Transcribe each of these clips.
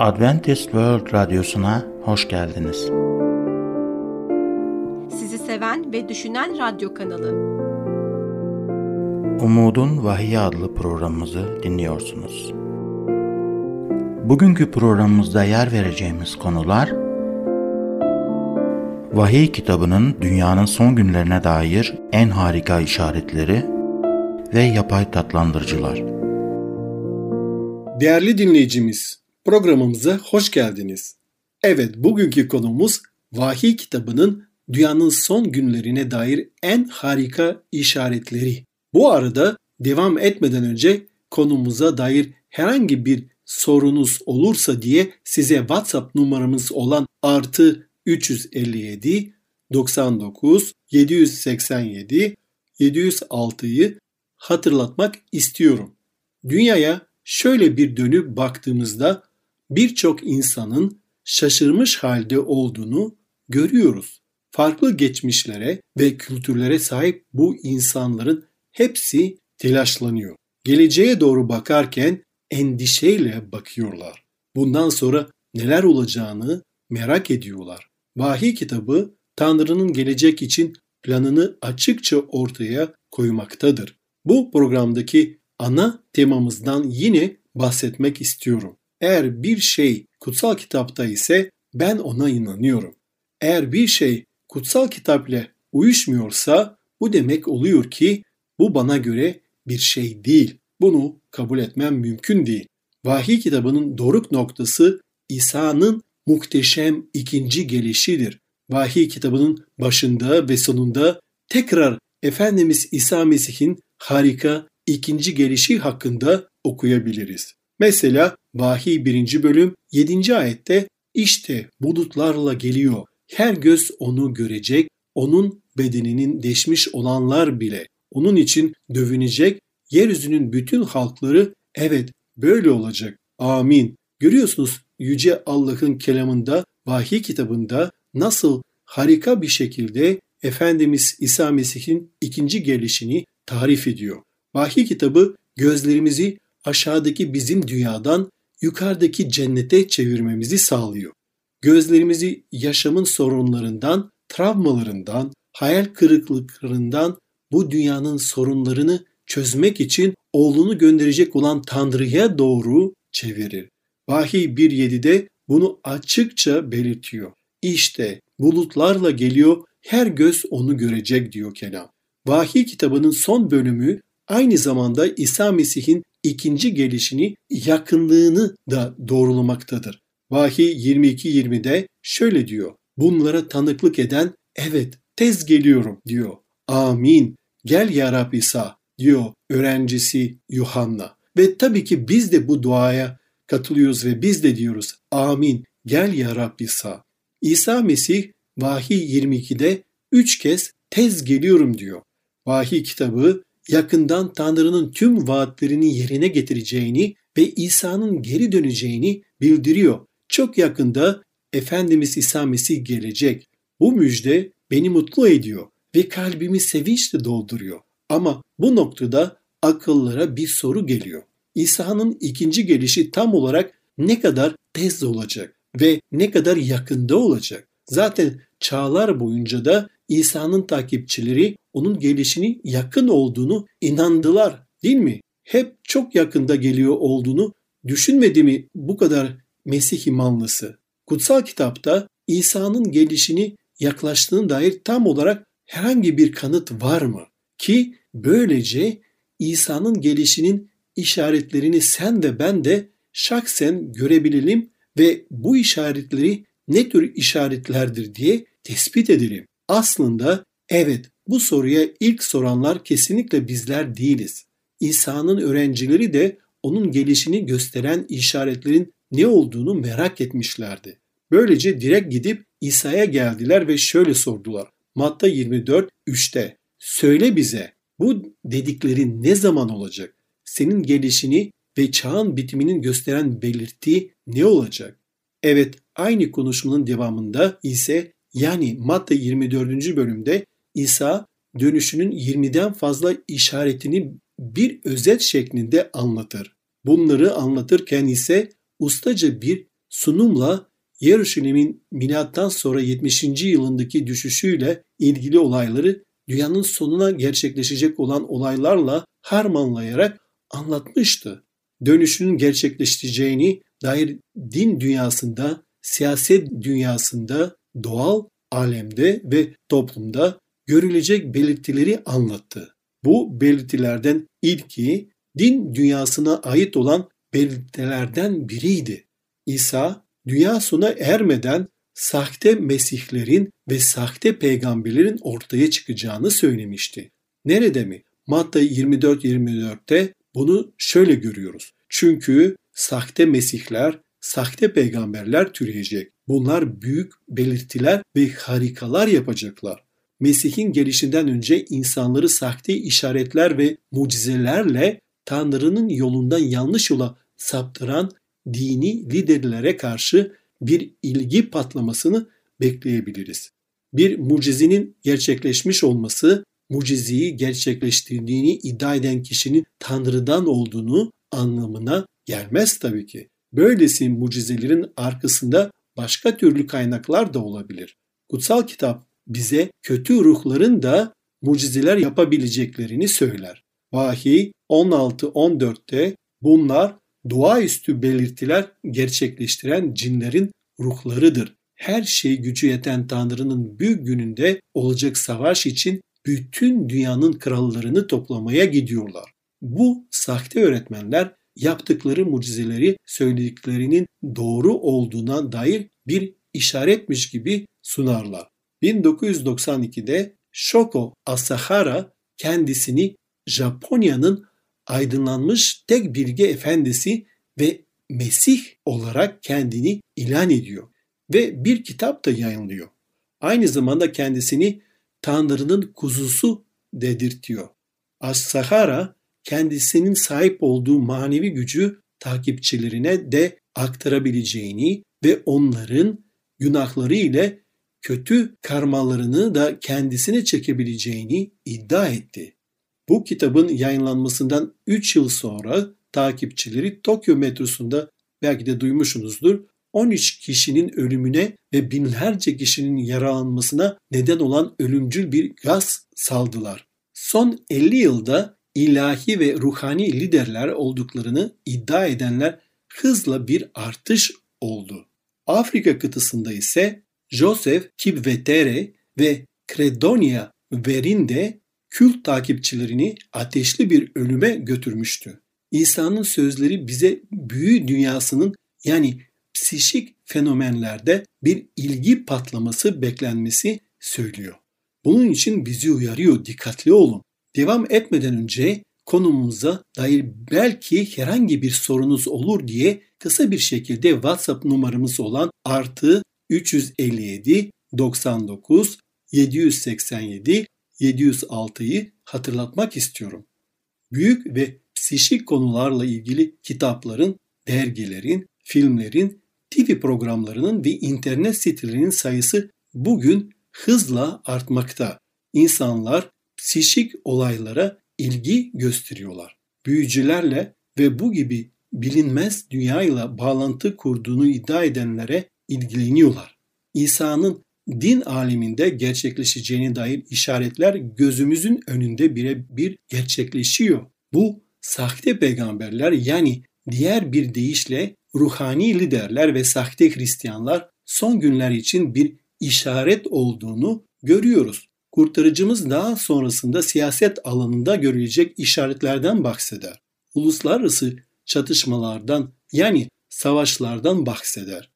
Adventist World Radyosu'na hoş geldiniz. Sizi seven ve düşünen radyo kanalı. Umudun Vahiy adlı programımızı dinliyorsunuz. Bugünkü programımızda yer vereceğimiz konular Vahiy kitabının dünyanın son günlerine dair en harika işaretleri ve yapay tatlandırıcılar. Değerli dinleyicimiz, programımıza hoş geldiniz. Evet, bugünkü konumuz Vahiy kitabının dünyanın son günlerine dair en harika işaretleri. Bu arada devam etmeden önce konumuza dair herhangi bir sorunuz olursa diye size WhatsApp numaramız olan artı 357 99 787 706'yı hatırlatmak istiyorum. Dünyaya şöyle bir dönüp baktığımızda birçok insanın şaşırmış halde olduğunu görüyoruz. Farklı geçmişlere ve kültürlere sahip bu insanların hepsi telaşlanıyor. Geleceğe doğru bakarken endişeyle bakıyorlar. Bundan sonra neler olacağını merak ediyorlar. Vahiy kitabı Tanrı'nın gelecek için planını açıkça ortaya koymaktadır. Bu programdaki ana temamızdan yine bahsetmek istiyorum. Eğer bir şey kutsal kitapta ise ben ona inanıyorum. Eğer bir şey kutsal kitap ile uyuşmuyorsa bu demek oluyor ki bu bana göre bir şey değil. Bunu kabul etmem mümkün değil. Vahiy kitabının doruk noktası İsa'nın muhteşem ikinci gelişidir. Vahiy kitabının başında ve sonunda tekrar Efendimiz İsa Mesih'in harika ikinci gelişi hakkında okuyabiliriz. Mesela Vahiy 1. bölüm 7. ayette işte bulutlarla geliyor. Her göz onu görecek, onun bedeninin deşmiş olanlar bile onun için dövünecek, yeryüzünün bütün halkları evet böyle olacak. Amin. Görüyorsunuz Yüce Allah'ın kelamında, vahiy kitabında nasıl harika bir şekilde Efendimiz İsa Mesih'in ikinci gelişini tarif ediyor. Vahiy kitabı gözlerimizi aşağıdaki bizim dünyadan yukarıdaki cennete çevirmemizi sağlıyor. Gözlerimizi yaşamın sorunlarından, travmalarından, hayal kırıklıklarından bu dünyanın sorunlarını çözmek için oğlunu gönderecek olan Tanrı'ya doğru çevirir. Vahiy 1.7'de bunu açıkça belirtiyor. İşte bulutlarla geliyor, her göz onu görecek diyor kelam. Vahiy kitabının son bölümü aynı zamanda İsa Mesih'in ikinci gelişini, yakınlığını da doğrulamaktadır. Vahiy 22.20'de şöyle diyor. Bunlara tanıklık eden evet tez geliyorum diyor. Amin. Gel ya Rab İsa diyor öğrencisi Yuhanna. Ve tabii ki biz de bu duaya katılıyoruz ve biz de diyoruz amin gel ya Rab İsa. İsa Mesih Vahiy 22'de üç kez tez geliyorum diyor. Vahiy kitabı yakından Tanrı'nın tüm vaatlerini yerine getireceğini ve İsa'nın geri döneceğini bildiriyor. Çok yakında Efendimiz İsa Mesih gelecek. Bu müjde beni mutlu ediyor ve kalbimi sevinçle dolduruyor. Ama bu noktada akıllara bir soru geliyor. İsa'nın ikinci gelişi tam olarak ne kadar tez olacak ve ne kadar yakında olacak? Zaten çağlar boyunca da İsa'nın takipçileri onun gelişini yakın olduğunu inandılar değil mi? Hep çok yakında geliyor olduğunu düşünmedi mi bu kadar Mesih imanlısı? Kutsal kitapta İsa'nın gelişini yaklaştığına dair tam olarak herhangi bir kanıt var mı? Ki böylece İsa'nın gelişinin işaretlerini sen ve ben de şahsen görebilelim ve bu işaretleri ne tür işaretlerdir diye tespit edelim. Aslında evet bu soruya ilk soranlar kesinlikle bizler değiliz. İsa'nın öğrencileri de onun gelişini gösteren işaretlerin ne olduğunu merak etmişlerdi. Böylece direkt gidip İsa'ya geldiler ve şöyle sordular. Matta 24 3'te Söyle bize bu dedikleri ne zaman olacak? Senin gelişini ve çağın bitiminin gösteren belirti ne olacak? Evet aynı konuşmanın devamında ise yani Matta 24. bölümde İsa dönüşünün 20'den fazla işaretini bir özet şeklinde anlatır. Bunları anlatırken ise ustaca bir sunumla Yeruşalim'in milattan sonra 70. yılındaki düşüşüyle ilgili olayları dünyanın sonuna gerçekleşecek olan olaylarla harmanlayarak anlatmıştı. Dönüşünün gerçekleşeceğini dair din dünyasında, siyaset dünyasında, doğal alemde ve toplumda görülecek belirtileri anlattı. Bu belirtilerden ilki din dünyasına ait olan belirtilerden biriydi. İsa dünya sona ermeden sahte mesihlerin ve sahte peygamberlerin ortaya çıkacağını söylemişti. Nerede mi? Matta 24-24'te bunu şöyle görüyoruz. Çünkü sahte mesihler, sahte peygamberler türeyecek. Bunlar büyük belirtiler ve harikalar yapacaklar. Mesih'in gelişinden önce insanları sahte işaretler ve mucizelerle Tanrı'nın yolundan yanlış yola saptıran dini liderlere karşı bir ilgi patlamasını bekleyebiliriz. Bir mucizenin gerçekleşmiş olması, mucizeyi gerçekleştirdiğini iddia eden kişinin Tanrı'dan olduğunu anlamına gelmez tabii ki. Böylesi mucizelerin arkasında başka türlü kaynaklar da olabilir. Kutsal kitap bize kötü ruhların da mucizeler yapabileceklerini söyler. Vahiy 16-14'te bunlar doğaüstü belirtiler gerçekleştiren cinlerin ruhlarıdır. Her şey gücü yeten Tanrı'nın büyük gününde olacak savaş için bütün dünyanın krallarını toplamaya gidiyorlar. Bu sahte öğretmenler yaptıkları mucizeleri söylediklerinin doğru olduğuna dair bir işaretmiş gibi sunarlar. 1992'de Shoko Asahara kendisini Japonya'nın aydınlanmış tek bilge efendisi ve Mesih olarak kendini ilan ediyor ve bir kitap da yayınlıyor. Aynı zamanda kendisini Tanrı'nın kuzusu dedirtiyor. As-Sahara kendisinin sahip olduğu manevi gücü takipçilerine de aktarabileceğini ve onların günahları ile kötü karmalarını da kendisine çekebileceğini iddia etti. Bu kitabın yayınlanmasından 3 yıl sonra takipçileri Tokyo metrosunda belki de duymuşsunuzdur 13 kişinin ölümüne ve binlerce kişinin yaralanmasına neden olan ölümcül bir gaz saldılar. Son 50 yılda ilahi ve ruhani liderler olduklarını iddia edenler hızla bir artış oldu. Afrika kıtasında ise Joseph Kibwetere ve Credonia Verinde kült takipçilerini ateşli bir ölüme götürmüştü. İsa'nın sözleri bize büyü dünyasının yani psişik fenomenlerde bir ilgi patlaması beklenmesi söylüyor. Bunun için bizi uyarıyor, dikkatli olun. Devam etmeden önce konumuza dair belki herhangi bir sorunuz olur diye kısa bir şekilde WhatsApp numaramız olan artı 357 99 787 706'yı hatırlatmak istiyorum. Büyük ve psişik konularla ilgili kitapların, dergilerin, filmlerin, TV programlarının ve internet sitelerinin sayısı bugün hızla artmakta. İnsanlar psişik olaylara ilgi gösteriyorlar. Büyücülerle ve bu gibi bilinmez dünyayla bağlantı kurduğunu iddia edenlere ilgileniyorlar. İsa'nın din aleminde gerçekleşeceğine dair işaretler gözümüzün önünde birebir gerçekleşiyor. Bu sahte peygamberler yani diğer bir deyişle ruhani liderler ve sahte Hristiyanlar son günler için bir işaret olduğunu görüyoruz. Kurtarıcımız daha sonrasında siyaset alanında görülecek işaretlerden bahseder. Uluslararası çatışmalardan yani savaşlardan bahseder.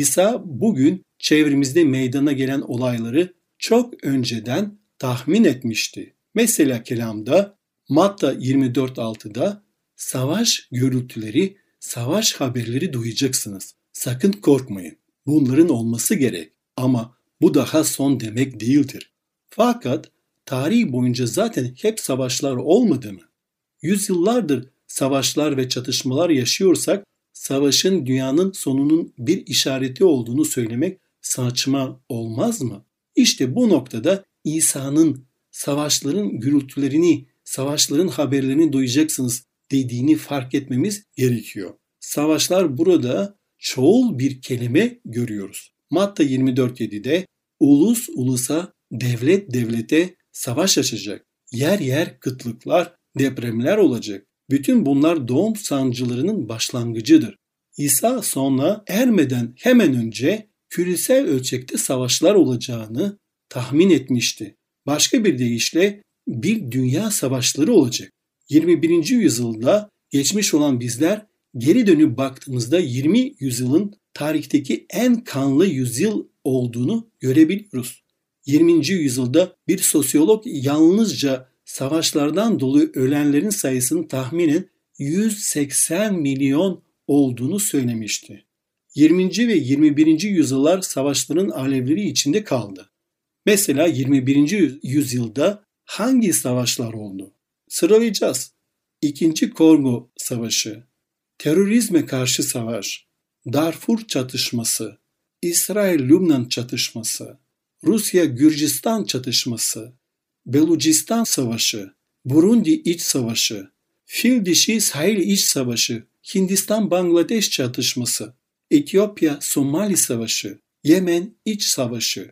İsa bugün çevremizde meydana gelen olayları çok önceden tahmin etmişti. Mesela kelamda Matta 24.6'da savaş gürültüleri, savaş haberleri duyacaksınız. Sakın korkmayın. Bunların olması gerek ama bu daha son demek değildir. Fakat tarih boyunca zaten hep savaşlar olmadı mı? Yüzyıllardır savaşlar ve çatışmalar yaşıyorsak savaşın dünyanın sonunun bir işareti olduğunu söylemek saçma olmaz mı? İşte bu noktada İsa'nın savaşların gürültülerini, savaşların haberlerini duyacaksınız dediğini fark etmemiz gerekiyor. Savaşlar burada çoğul bir kelime görüyoruz. Matta 24.7'de ulus ulusa, devlet devlete savaş açacak. Yer yer kıtlıklar, depremler olacak. Bütün bunlar doğum sancılarının başlangıcıdır. İsa sonra ermeden hemen önce küresel ölçekte savaşlar olacağını tahmin etmişti. Başka bir deyişle bir dünya savaşları olacak. 21. yüzyılda geçmiş olan bizler geri dönüp baktığımızda 20 yüzyılın tarihteki en kanlı yüzyıl olduğunu görebiliyoruz. 20. yüzyılda bir sosyolog yalnızca savaşlardan dolayı ölenlerin sayısını tahminen 180 milyon olduğunu söylemişti. 20. ve 21. yüzyıllar savaşların alevleri içinde kaldı. Mesela 21. yüzyılda hangi savaşlar oldu? Sıralayacağız. İkinci Kongo Savaşı, terörizme karşı savaş, Darfur çatışması, İsrail-Lübnan çatışması, Rusya-Gürcistan çatışması, Belucistan Savaşı, Burundi İç Savaşı, Fil dişi Sahil İç Savaşı, Hindistan-Bangladeş çatışması, Etiyopya-Somali Savaşı, Yemen İç Savaşı,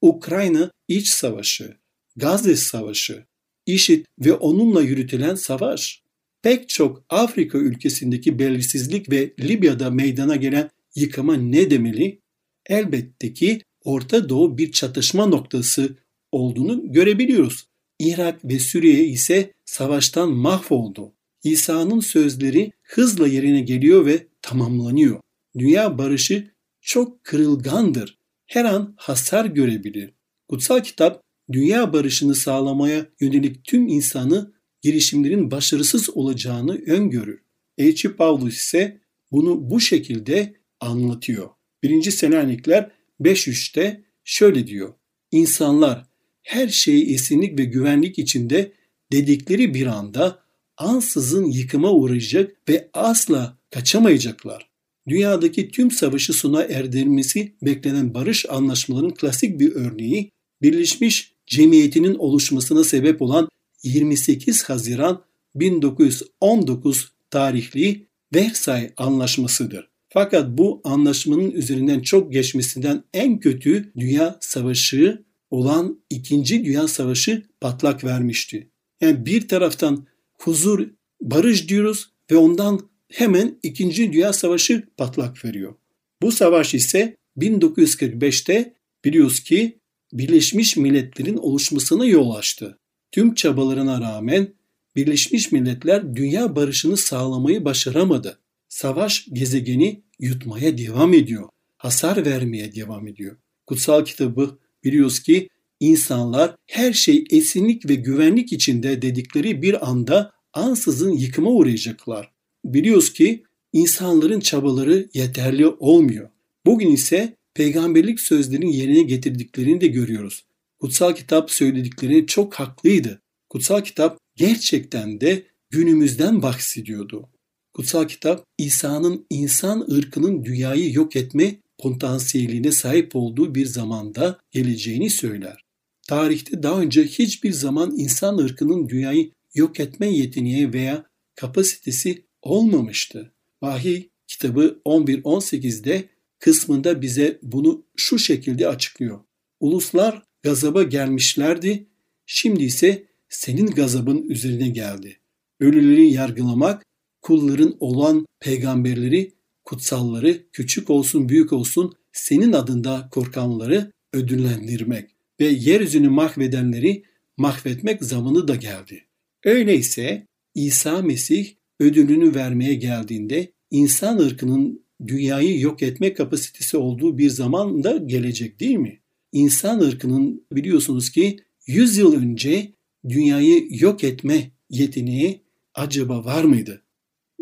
Ukrayna İç Savaşı, Gazze Savaşı, IŞİD ve onunla yürütülen savaş, pek çok Afrika ülkesindeki belirsizlik ve Libya'da meydana gelen yıkıma ne demeli? Elbette ki Orta Doğu bir çatışma noktası olduğunu görebiliyoruz. Irak ve Suriye ise savaştan mahvoldu. İsa'nın sözleri hızla yerine geliyor ve tamamlanıyor. Dünya barışı çok kırılgandır. Her an hasar görebilir. Kutsal kitap dünya barışını sağlamaya yönelik tüm insanı girişimlerin başarısız olacağını öngörür. Elçi Pavlus ise bunu bu şekilde anlatıyor. 1. Selanikler 5.3'te şöyle diyor. İnsanlar her şeyi esinlik ve güvenlik içinde dedikleri bir anda ansızın yıkıma uğrayacak ve asla kaçamayacaklar. Dünyadaki tüm savaşı sona erdirmesi beklenen barış anlaşmalarının klasik bir örneği Birleşmiş Cemiyeti'nin oluşmasına sebep olan 28 Haziran 1919 tarihli Versay Anlaşması'dır. Fakat bu anlaşmanın üzerinden çok geçmesinden en kötü Dünya Savaşı olan 2. Dünya Savaşı patlak vermişti. Yani bir taraftan huzur, barış diyoruz ve ondan hemen 2. Dünya Savaşı patlak veriyor. Bu savaş ise 1945'te biliyoruz ki Birleşmiş Milletler'in oluşmasına yol açtı. Tüm çabalarına rağmen Birleşmiş Milletler dünya barışını sağlamayı başaramadı. Savaş gezegeni yutmaya devam ediyor. Hasar vermeye devam ediyor. Kutsal kitabı biliyoruz ki insanlar her şey esinlik ve güvenlik içinde dedikleri bir anda ansızın yıkıma uğrayacaklar. Biliyoruz ki insanların çabaları yeterli olmuyor. Bugün ise peygamberlik sözlerinin yerine getirdiklerini de görüyoruz. Kutsal kitap söyledikleri çok haklıydı. Kutsal kitap gerçekten de günümüzden bahsediyordu. Kutsal kitap İsa'nın insan ırkının dünyayı yok etme potansiyeline sahip olduğu bir zamanda geleceğini söyler. Tarihte daha önce hiçbir zaman insan ırkının dünyayı yok etme yeteneği veya kapasitesi olmamıştı. Vahiy kitabı 11-18'de kısmında bize bunu şu şekilde açıklıyor. Uluslar gazaba gelmişlerdi, şimdi ise senin gazabın üzerine geldi. Ölüleri yargılamak, kulların olan peygamberleri, kutsalları, küçük olsun büyük olsun senin adında korkanları ödüllendirmek ve yeryüzünü mahvedenleri mahvetmek zamanı da geldi. Öyleyse İsa Mesih ödülünü vermeye geldiğinde insan ırkının dünyayı yok etme kapasitesi olduğu bir zaman da gelecek değil mi? İnsan ırkının biliyorsunuz ki 100 yıl önce dünyayı yok etme yeteneği acaba var mıydı?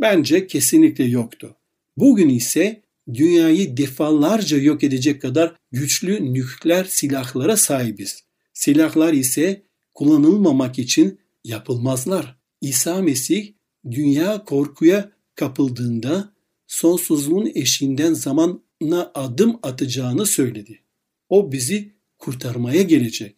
Bence kesinlikle yoktu. Bugün ise dünyayı defalarca yok edecek kadar güçlü nükleer silahlara sahibiz. Silahlar ise kullanılmamak için yapılmazlar. İsa Mesih dünya korkuya kapıldığında sonsuzluğun eşiğinden zamana adım atacağını söyledi. O bizi kurtarmaya gelecek.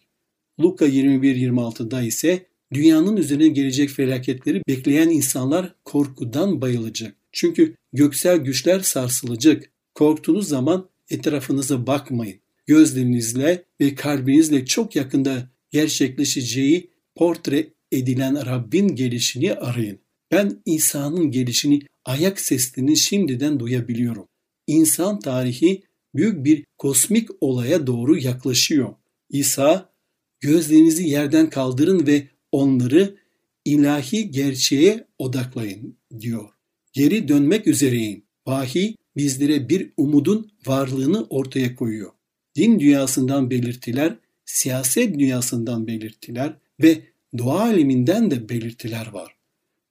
Luka 21-26'da ise dünyanın üzerine gelecek felaketleri bekleyen insanlar korkudan bayılacak. Çünkü göksel güçler sarsılacak. Korktuğunuz zaman etrafınıza bakmayın. Gözlerinizle ve kalbinizle çok yakında gerçekleşeceği portre edilen Rabbin gelişini arayın. Ben İsa'nın gelişini ayak seslerini şimdiden duyabiliyorum. İnsan tarihi büyük bir kosmik olaya doğru yaklaşıyor. İsa, gözlerinizi yerden kaldırın ve onları ilahi gerçeğe odaklayın diyor. Geri dönmek üzereyim. Vahiy bizlere bir umudun varlığını ortaya koyuyor. Din dünyasından belirtiler, siyaset dünyasından belirtiler ve doğa aleminden de belirtiler var.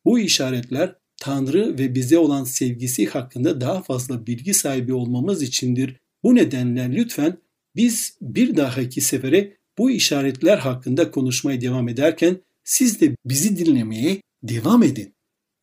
Bu işaretler Tanrı ve bize olan sevgisi hakkında daha fazla bilgi sahibi olmamız içindir. Bu nedenle lütfen biz bir dahaki sefere bu işaretler hakkında konuşmaya devam ederken siz de bizi dinlemeye devam edin.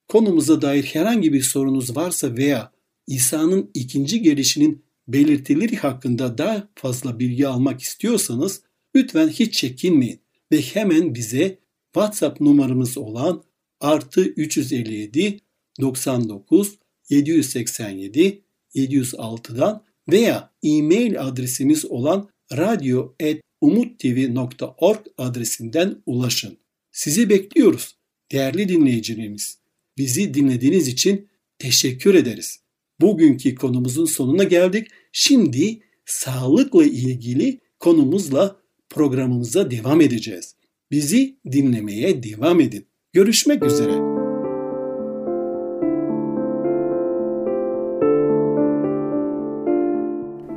Konumuza dair herhangi bir sorunuz varsa veya İsa'nın ikinci gelişinin belirtileri hakkında daha fazla bilgi almak istiyorsanız lütfen hiç çekinmeyin ve hemen bize WhatsApp numaramız olan artı 357 99 787 706'dan veya e-mail adresimiz olan radyo.umuttv.org adresinden ulaşın. Sizi bekliyoruz değerli dinleyicilerimiz. Bizi dinlediğiniz için teşekkür ederiz. Bugünkü konumuzun sonuna geldik. Şimdi sağlıkla ilgili konumuzla programımıza devam edeceğiz. Bizi dinlemeye devam edin. Görüşmek üzere.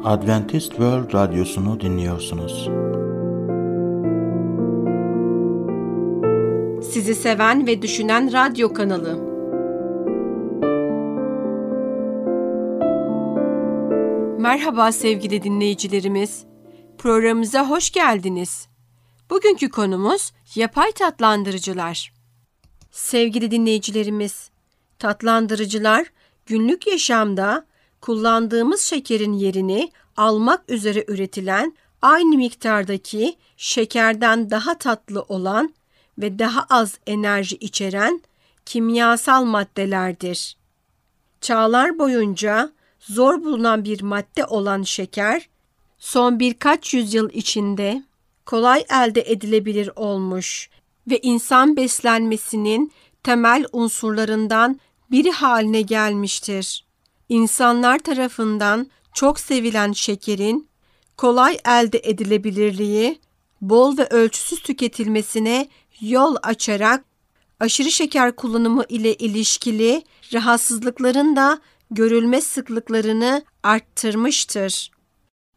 Adventist World Radyosu'nu dinliyorsunuz. Sizi seven ve düşünen radyo kanalı. Merhaba sevgili dinleyicilerimiz. Programımıza hoş geldiniz. Bugünkü konumuz yapay tatlandırıcılar. Sevgili dinleyicilerimiz, tatlandırıcılar günlük yaşamda kullandığımız şekerin yerini almak üzere üretilen aynı miktardaki şekerden daha tatlı olan ve daha az enerji içeren kimyasal maddelerdir. Çağlar boyunca zor bulunan bir madde olan şeker, son birkaç yüzyıl içinde kolay elde edilebilir olmuş ve insan beslenmesinin temel unsurlarından biri haline gelmiştir. İnsanlar tarafından çok sevilen şekerin kolay elde edilebilirliği, bol ve ölçüsüz tüketilmesine yol açarak aşırı şeker kullanımı ile ilişkili rahatsızlıkların da görülme sıklıklarını arttırmıştır.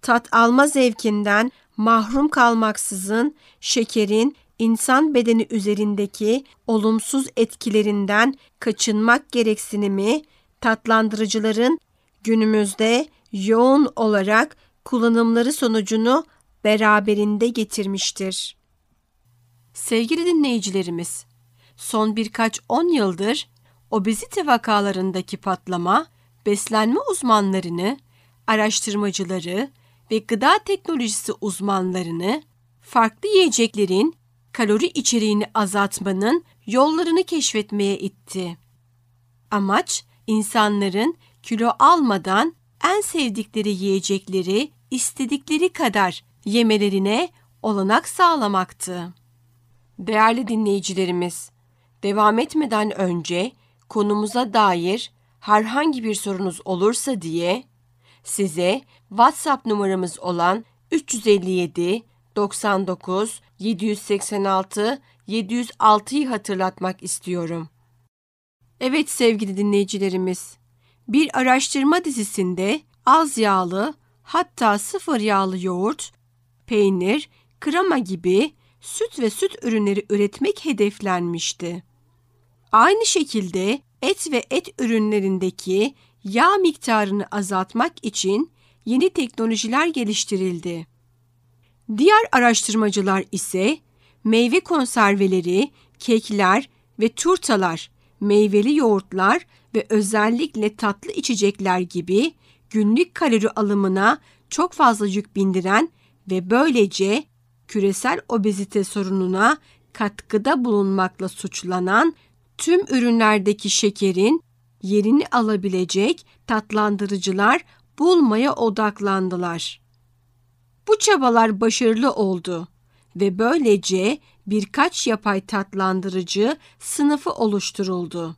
Tat alma zevkinden mahrum kalmaksızın şekerin insan bedeni üzerindeki olumsuz etkilerinden kaçınmak gereksinimi tatlandırıcıların günümüzde yoğun olarak kullanımları sonucunu beraberinde getirmiştir. Sevgili dinleyicilerimiz, son birkaç on yıldır obezite vakalarındaki patlama beslenme uzmanlarını, araştırmacıları ve gıda teknolojisi uzmanlarını farklı yiyeceklerin kalori içeriğini azaltmanın yollarını keşfetmeye itti. Amaç insanların kilo almadan en sevdikleri yiyecekleri istedikleri kadar yemelerine olanak sağlamaktı. Değerli dinleyicilerimiz, devam etmeden önce konumuza dair herhangi bir sorunuz olursa diye size WhatsApp numaramız olan 357 99 786 706'yı hatırlatmak istiyorum. Evet sevgili dinleyicilerimiz, bir araştırma dizisinde az yağlı hatta sıfır yağlı yoğurt, peynir, krema gibi süt ve süt ürünleri üretmek hedeflenmişti. Aynı şekilde et ve et ürünlerindeki yağ miktarını azaltmak için yeni teknolojiler geliştirildi. Diğer araştırmacılar ise meyve konserveleri, kekler ve turtalar, meyveli yoğurtlar ve özellikle tatlı içecekler gibi günlük kalori alımına çok fazla yük bindiren ve böylece küresel obezite sorununa katkıda bulunmakla suçlanan tüm ürünlerdeki şekerin yerini alabilecek tatlandırıcılar bulmaya odaklandılar. Bu çabalar başarılı oldu ve böylece birkaç yapay tatlandırıcı sınıfı oluşturuldu.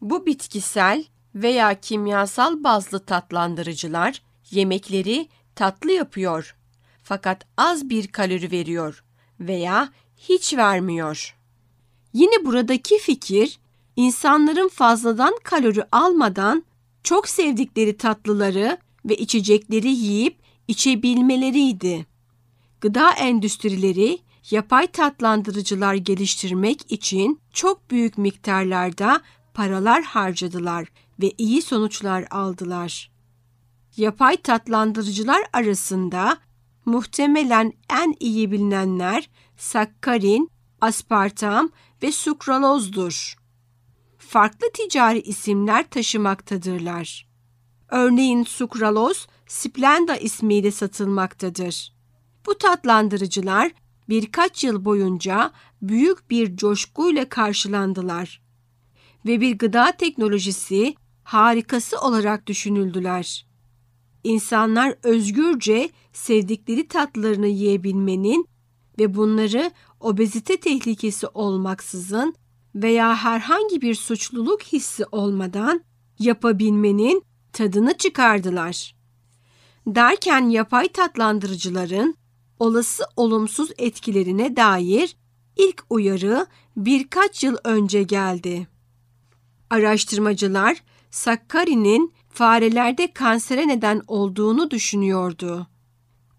Bu bitkisel veya kimyasal bazlı tatlandırıcılar yemekleri tatlı yapıyor fakat az bir kalori veriyor veya hiç vermiyor. Yine buradaki fikir insanların fazladan kalori almadan çok sevdikleri tatlıları ve içecekleri yiyip içebilmeleriydi. Gıda endüstrileri yapay tatlandırıcılar geliştirmek için çok büyük miktarlarda paralar harcadılar ve iyi sonuçlar aldılar. Yapay tatlandırıcılar arasında muhtemelen en iyi bilinenler sakkarin, aspartam ve sukralozdur. Farklı ticari isimler taşımaktadırlar. Örneğin sukraloz, Splenda ismiyle satılmaktadır. Bu tatlandırıcılar birkaç yıl boyunca büyük bir coşkuyla karşılandılar ve bir gıda teknolojisi harikası olarak düşünüldüler. İnsanlar özgürce sevdikleri tatlarını yiyebilmenin ve bunları obezite tehlikesi olmaksızın veya herhangi bir suçluluk hissi olmadan yapabilmenin tadını çıkardılar. Derken yapay tatlandırıcıların olası olumsuz etkilerine dair ilk uyarı birkaç yıl önce geldi. Araştırmacılar sakkarinin farelerde kansere neden olduğunu düşünüyordu.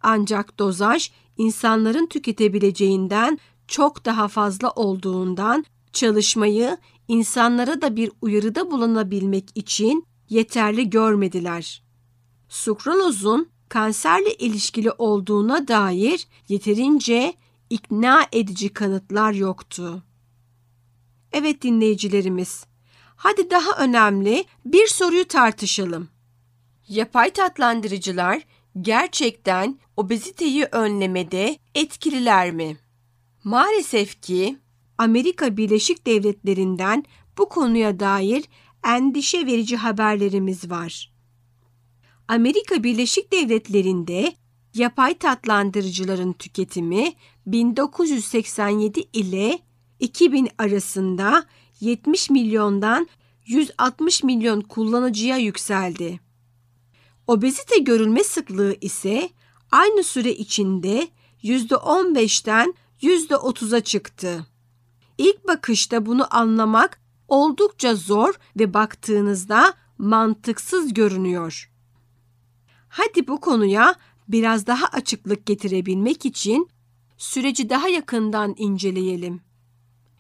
Ancak dozaj insanların tüketebileceğinden çok daha fazla olduğundan çalışmayı insanlara da bir uyarıda bulunabilmek için yeterli görmediler. Sukralozun kanserle ilişkili olduğuna dair yeterince ikna edici kanıtlar yoktu. Evet dinleyicilerimiz, hadi daha önemli bir soruyu tartışalım. Yapay tatlandırıcılar gerçekten obeziteyi önlemede etkililer mi? Maalesef ki Amerika Birleşik Devletleri'nden bu konuya dair endişe verici haberlerimiz var. Amerika Birleşik Devletleri'nde yapay tatlandırıcıların tüketimi 1987 ile 2000 arasında 70 milyondan 160 milyon kullanıcıya yükseldi. Obezite görülme sıklığı ise aynı süre içinde %15'ten %30'a çıktı. İlk bakışta bunu anlamak oldukça zor ve baktığınızda mantıksız görünüyor. Hadi bu konuya biraz daha açıklık getirebilmek için süreci daha yakından inceleyelim.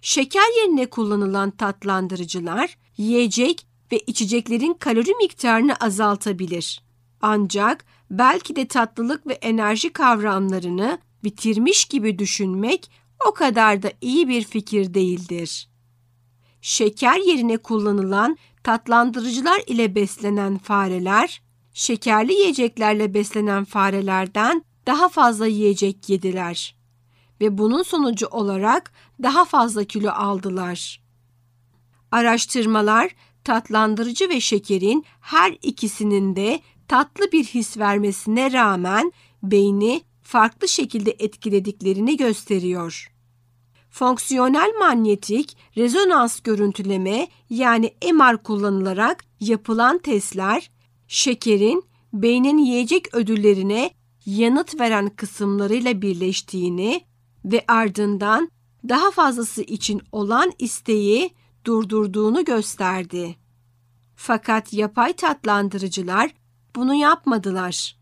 Şeker yerine kullanılan tatlandırıcılar yiyecek ve içeceklerin kalori miktarını azaltabilir. Ancak belki de tatlılık ve enerji kavramlarını bitirmiş gibi düşünmek o kadar da iyi bir fikir değildir. Şeker yerine kullanılan tatlandırıcılar ile beslenen fareler, şekerli yiyeceklerle beslenen farelerden daha fazla yiyecek yediler ve bunun sonucu olarak daha fazla kilo aldılar. Araştırmalar tatlandırıcı ve şekerin her ikisinin de tatlı bir his vermesine rağmen beyni farklı şekilde etkilediklerini gösteriyor. Fonksiyonel manyetik rezonans görüntüleme yani MR kullanılarak yapılan testler şekerin beynin yiyecek ödüllerine yanıt veren kısımlarıyla birleştiğini ve ardından daha fazlası için olan isteği durdurduğunu gösterdi. Fakat yapay tatlandırıcılar bunu yapmadılar.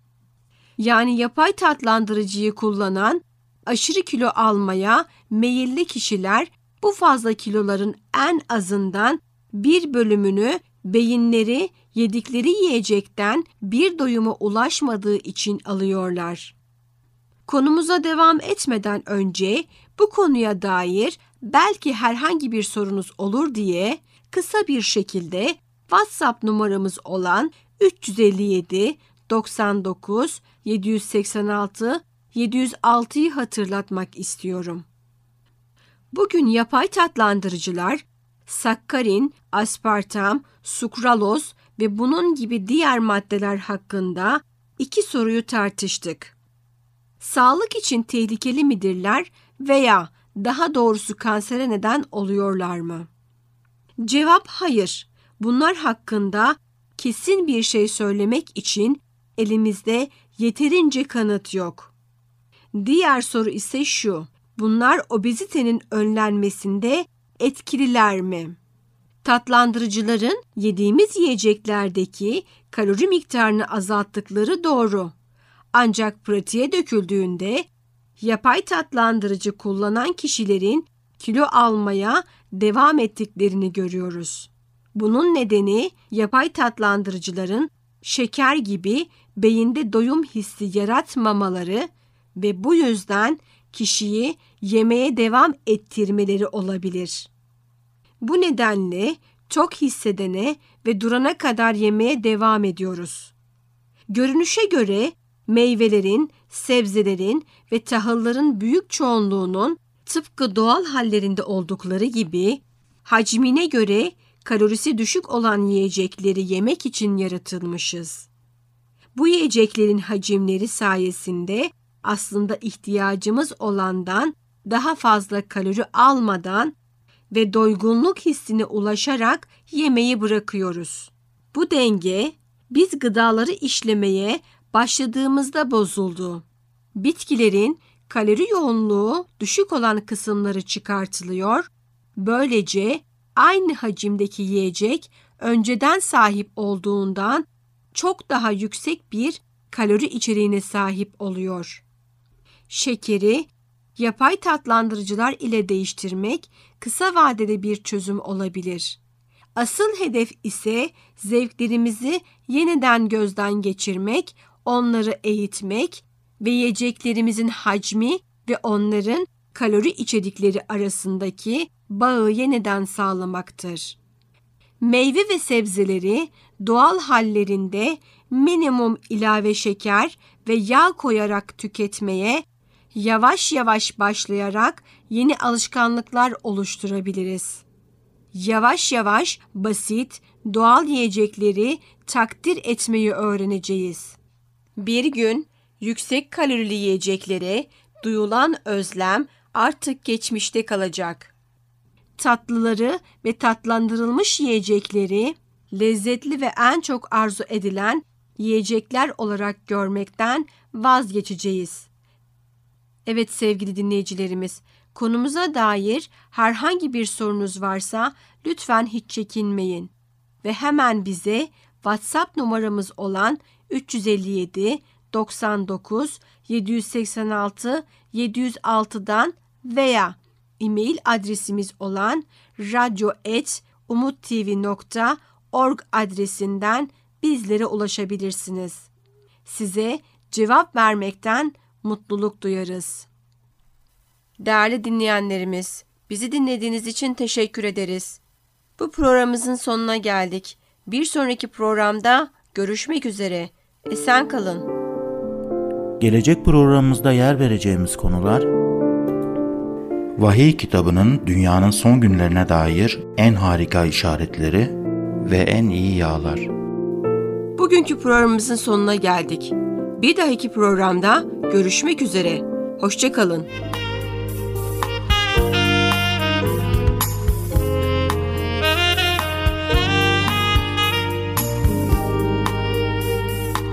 Yani yapay tatlandırıcıyı kullanan aşırı kilo almaya meyilli kişiler bu fazla kiloların en azından bir bölümünü beyinleri yedikleri yiyecekten bir doyuma ulaşmadığı için alıyorlar. Konumuza devam etmeden önce bu konuya dair belki herhangi bir sorunuz olur diye kısa bir şekilde WhatsApp numaramız olan 357 99 786 706'yı hatırlatmak istiyorum. Bugün yapay tatlandırıcılar sakkarin, aspartam, sukraloz ve bunun gibi diğer maddeler hakkında iki soruyu tartıştık. Sağlık için tehlikeli midirler veya daha doğrusu kansere neden oluyorlar mı? Cevap hayır. Bunlar hakkında kesin bir şey söylemek için elimizde yeterince kanıt yok. Diğer soru ise şu. Bunlar obezitenin önlenmesinde etkililer mi? Tatlandırıcıların yediğimiz yiyeceklerdeki kalori miktarını azalttıkları doğru. Ancak pratiğe döküldüğünde yapay tatlandırıcı kullanan kişilerin kilo almaya devam ettiklerini görüyoruz. Bunun nedeni yapay tatlandırıcıların şeker gibi beyinde doyum hissi yaratmamaları ve bu yüzden kişiyi yemeye devam ettirmeleri olabilir. Bu nedenle tok hissedene ve durana kadar yemeye devam ediyoruz. Görünüşe göre meyvelerin, sebzelerin ve tahılların büyük çoğunluğunun tıpkı doğal hallerinde oldukları gibi hacmine göre kalorisi düşük olan yiyecekleri yemek için yaratılmışız. Bu yiyeceklerin hacimleri sayesinde aslında ihtiyacımız olandan daha fazla kalori almadan ve doygunluk hissine ulaşarak yemeği bırakıyoruz. Bu denge biz gıdaları işlemeye başladığımızda bozuldu. Bitkilerin kalori yoğunluğu düşük olan kısımları çıkartılıyor. Böylece aynı hacimdeki yiyecek önceden sahip olduğundan çok daha yüksek bir kalori içeriğine sahip oluyor. Şekeri yapay tatlandırıcılar ile değiştirmek kısa vadede bir çözüm olabilir. Asıl hedef ise zevklerimizi yeniden gözden geçirmek, onları eğitmek ve yiyeceklerimizin hacmi ve onların kalori içerikleri arasındaki bağı yeniden sağlamaktır. Meyve ve sebzeleri doğal hallerinde minimum ilave şeker ve yağ koyarak tüketmeye yavaş yavaş başlayarak yeni alışkanlıklar oluşturabiliriz. Yavaş yavaş basit, doğal yiyecekleri takdir etmeyi öğreneceğiz. Bir gün yüksek kalorili yiyeceklere duyulan özlem artık geçmişte kalacak. Tatlıları ve tatlandırılmış yiyecekleri lezzetli ve en çok arzu edilen yiyecekler olarak görmekten vazgeçeceğiz. Evet sevgili dinleyicilerimiz, konumuza dair herhangi bir sorunuz varsa lütfen hiç çekinmeyin ve hemen bize WhatsApp numaramız olan 357 99 786 706'dan veya e-mail adresimiz olan radyo.umuttv.org adresinden bizlere ulaşabilirsiniz. Size cevap vermekten mutluluk duyarız. Değerli dinleyenlerimiz, bizi dinlediğiniz için teşekkür ederiz. Bu programımızın sonuna geldik. Bir sonraki programda görüşmek üzere. Esen kalın. Gelecek programımızda yer vereceğimiz konular Vahiy kitabının dünyanın son günlerine dair en harika işaretleri ve en iyi yağlar. Bugünkü programımızın sonuna geldik. Bir dahaki programda görüşmek üzere. Hoşçakalın.